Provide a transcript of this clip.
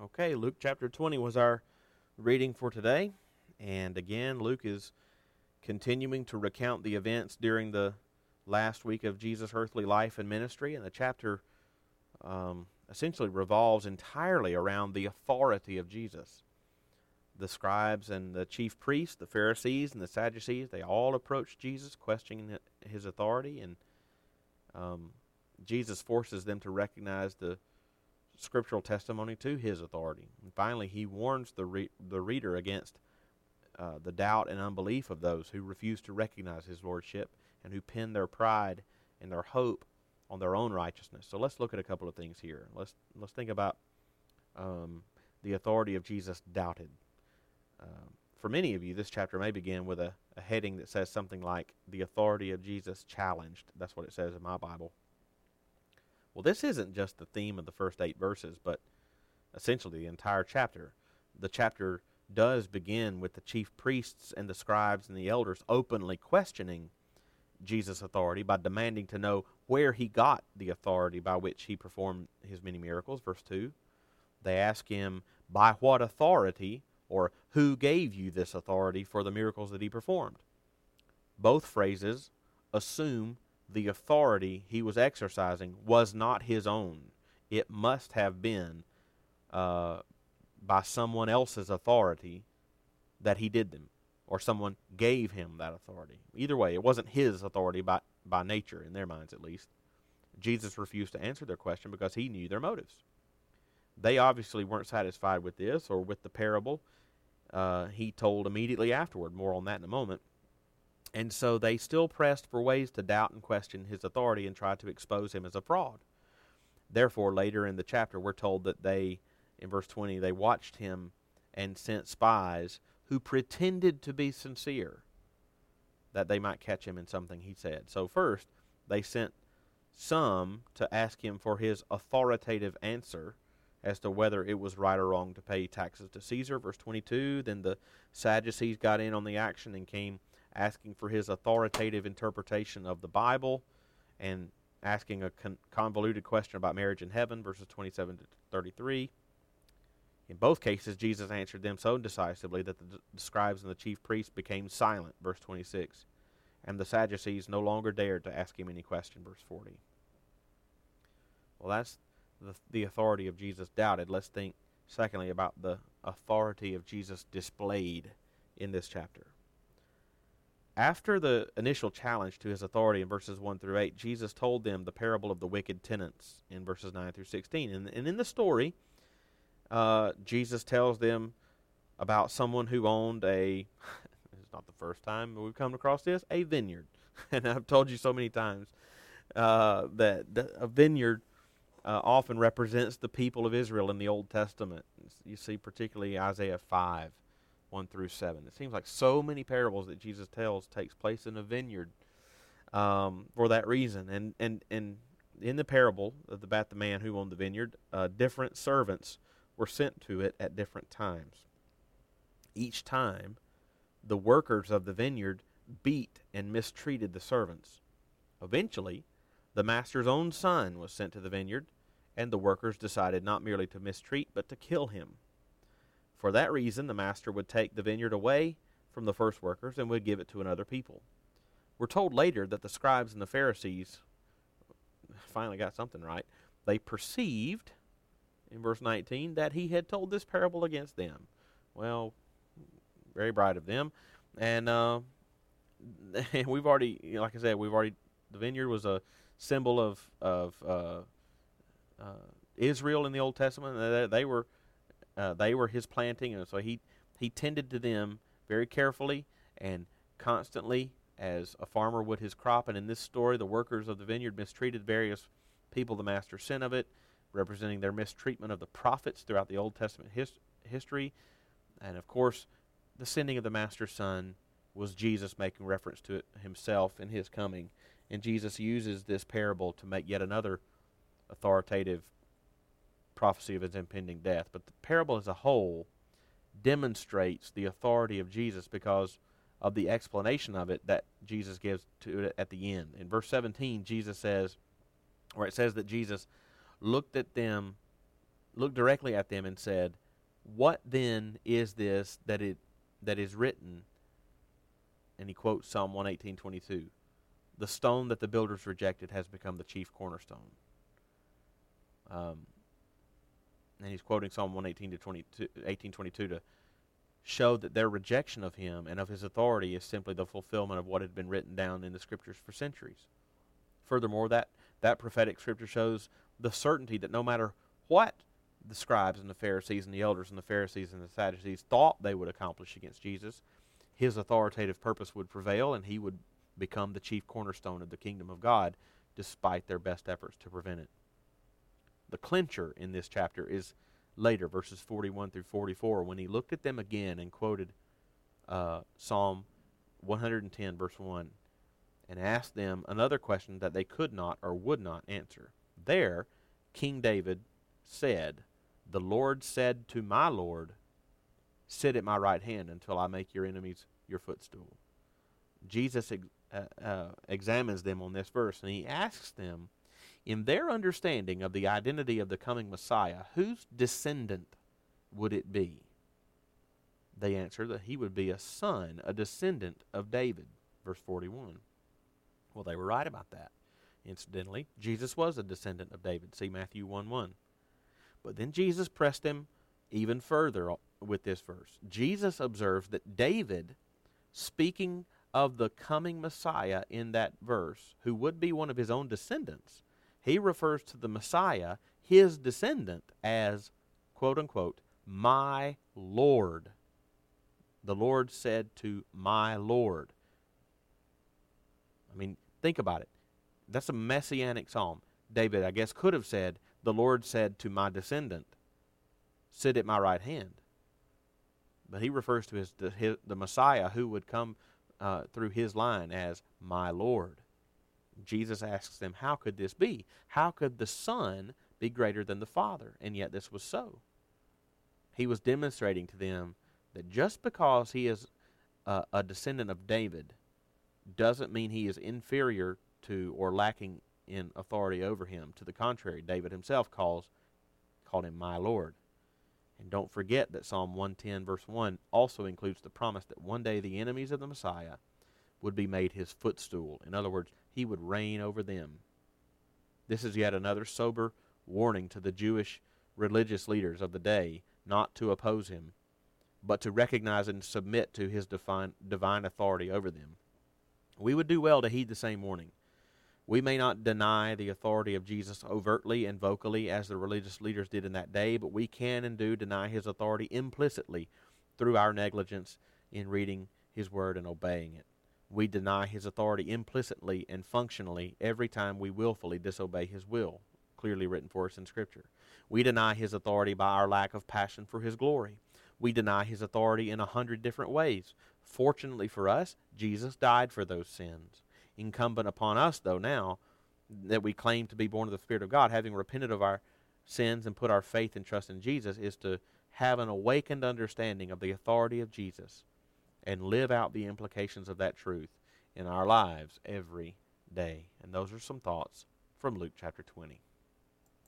Okay, Luke chapter 20 was our reading for today. And again, Luke is continuing to recount the events during the last week of Jesus' earthly life and ministry. And the chapter um, essentially revolves entirely around the authority of Jesus. The scribes and the chief priests, the Pharisees and the Sadducees, they all approached Jesus questioning his authority. And um, Jesus forces them to recognize the scriptural testimony to his authority. And finally, he warns the, re- the reader against uh, the doubt and unbelief of those who refuse to recognize his lordship and who pin their pride and their hope on their own righteousness. So let's look at a couple of things here. Let's let's think about um, the authority of Jesus doubted. Um, for many of you, this chapter may begin with a, a heading that says something like "the authority of Jesus challenged." That's what it says in my Bible. Well, this isn't just the theme of the first eight verses, but essentially the entire chapter. The chapter does begin with the chief priests and the scribes and the elders openly questioning Jesus' authority by demanding to know where he got the authority by which he performed his many miracles. Verse 2. They ask him, By what authority, or who gave you this authority for the miracles that he performed? Both phrases assume the authority he was exercising was not his own. It must have been uh, by someone else's authority that he did them, or someone gave him that authority. Either way, it wasn't his authority by, by nature, in their minds at least. Jesus refused to answer their question because he knew their motives. They obviously weren't satisfied with this or with the parable. Uh, he told immediately afterward. More on that in a moment. And so they still pressed for ways to doubt and question his authority and try to expose him as a fraud. Therefore, later in the chapter, we're told that they, in verse 20, they watched him and sent spies who pretended to be sincere that they might catch him in something he said. So, first, they sent some to ask him for his authoritative answer as to whether it was right or wrong to pay taxes to Caesar. Verse 22, then the Sadducees got in on the action and came asking for his authoritative interpretation of the Bible, and asking a con- convoluted question about marriage in heaven, verses 27 to 33. In both cases, Jesus answered them so decisively that the, the scribes and the chief priests became silent, verse 26. And the Sadducees no longer dared to ask him any question, verse 40. Well, that's the, the authority of Jesus doubted. Let's think, secondly, about the authority of Jesus displayed in this chapter. After the initial challenge to his authority in verses 1 through 8, Jesus told them the parable of the wicked tenants in verses 9 through 16. And, and in the story, uh, Jesus tells them about someone who owned a, it's not the first time we've come across this, a vineyard. and I've told you so many times uh, that the, a vineyard uh, often represents the people of Israel in the Old Testament. You see, particularly Isaiah 5 1 through 7. It seems like so many parables that Jesus tells takes place in a vineyard um, for that reason. And, and, and in the parable about the man who owned the vineyard, uh, different servants were sent to it at different times. Each time, the workers of the vineyard beat and mistreated the servants. Eventually, the master's own son was sent to the vineyard, and the workers decided not merely to mistreat, but to kill him. For that reason, the master would take the vineyard away from the first workers and would give it to another people. We're told later that the scribes and the Pharisees finally got something right. They perceived, in verse 19, that he had told this parable against them. Well, very bright of them. And uh, we've already, like I said, we've already, the vineyard was a symbol of, of uh, uh, Israel in the Old Testament. They were uh, they were his planting, and so he he tended to them very carefully and constantly, as a farmer would his crop. And in this story, the workers of the vineyard mistreated various people the master sent of it, representing their mistreatment of the prophets throughout the Old Testament his, history. And of course, the sending of the master's son was Jesus making reference to it himself in his coming. And Jesus uses this parable to make yet another authoritative prophecy of his impending death. But the parable as a whole demonstrates the authority of Jesus because of the explanation of it that Jesus gives to it at the end. In verse 17, Jesus says, or it says that Jesus looked at them, looked directly at them and said, "What then is this that it that is written?" And he quotes Psalm 118 22. The stone that the builders rejected has become the chief cornerstone. Um, and he's quoting Psalm 118 to 22, 1822 to show that their rejection of him and of his authority is simply the fulfillment of what had been written down in the scriptures for centuries. Furthermore, that, that prophetic scripture shows the certainty that no matter what the scribes and the Pharisees and the elders and the Pharisees and the Sadducees thought they would accomplish against Jesus, his authoritative purpose would prevail and he would become the chief cornerstone of the kingdom of God despite their best efforts to prevent it. The clincher in this chapter is later, verses 41 through 44, when he looked at them again and quoted uh, Psalm 110, verse 1, and asked them another question that they could not or would not answer. There, King David said, The Lord said to my Lord, Sit at my right hand until I make your enemies your footstool. Jesus ex- uh, uh, examines them on this verse, and he asks them, in their understanding of the identity of the coming Messiah, whose descendant would it be? They answer that he would be a son, a descendant of David. Verse 41. Well, they were right about that. Incidentally, Jesus was a descendant of David. See Matthew 1 1. But then Jesus pressed him even further with this verse. Jesus observes that David, speaking of the coming Messiah in that verse, who would be one of his own descendants, he refers to the Messiah, his descendant, as, quote unquote, my Lord. The Lord said to my Lord. I mean, think about it. That's a messianic psalm. David, I guess, could have said, The Lord said to my descendant, Sit at my right hand. But he refers to his, his the Messiah who would come uh, through his line as my Lord. Jesus asks them, How could this be? How could the Son be greater than the Father? And yet this was so. He was demonstrating to them that just because he is uh, a descendant of David doesn't mean he is inferior to or lacking in authority over him. To the contrary, David himself calls called him my Lord. And don't forget that Psalm 110 verse 1 also includes the promise that one day the enemies of the Messiah would be made his footstool. In other words, he would reign over them. This is yet another sober warning to the Jewish religious leaders of the day not to oppose him, but to recognize and submit to his divine, divine authority over them. We would do well to heed the same warning. We may not deny the authority of Jesus overtly and vocally as the religious leaders did in that day, but we can and do deny his authority implicitly through our negligence in reading his word and obeying it we deny his authority implicitly and functionally every time we willfully disobey his will, clearly written for us in Scripture. We deny his authority by our lack of passion for his glory. We deny his authority in a hundred different ways. Fortunately for us, Jesus died for those sins. Incumbent upon us, though, now that we claim to be born of the Spirit of God, having repented of our sins and put our faith and trust in Jesus, is to have an awakened understanding of the authority of Jesus and live out the implications of that truth in our lives every day. And those are some thoughts from Luke chapter 20.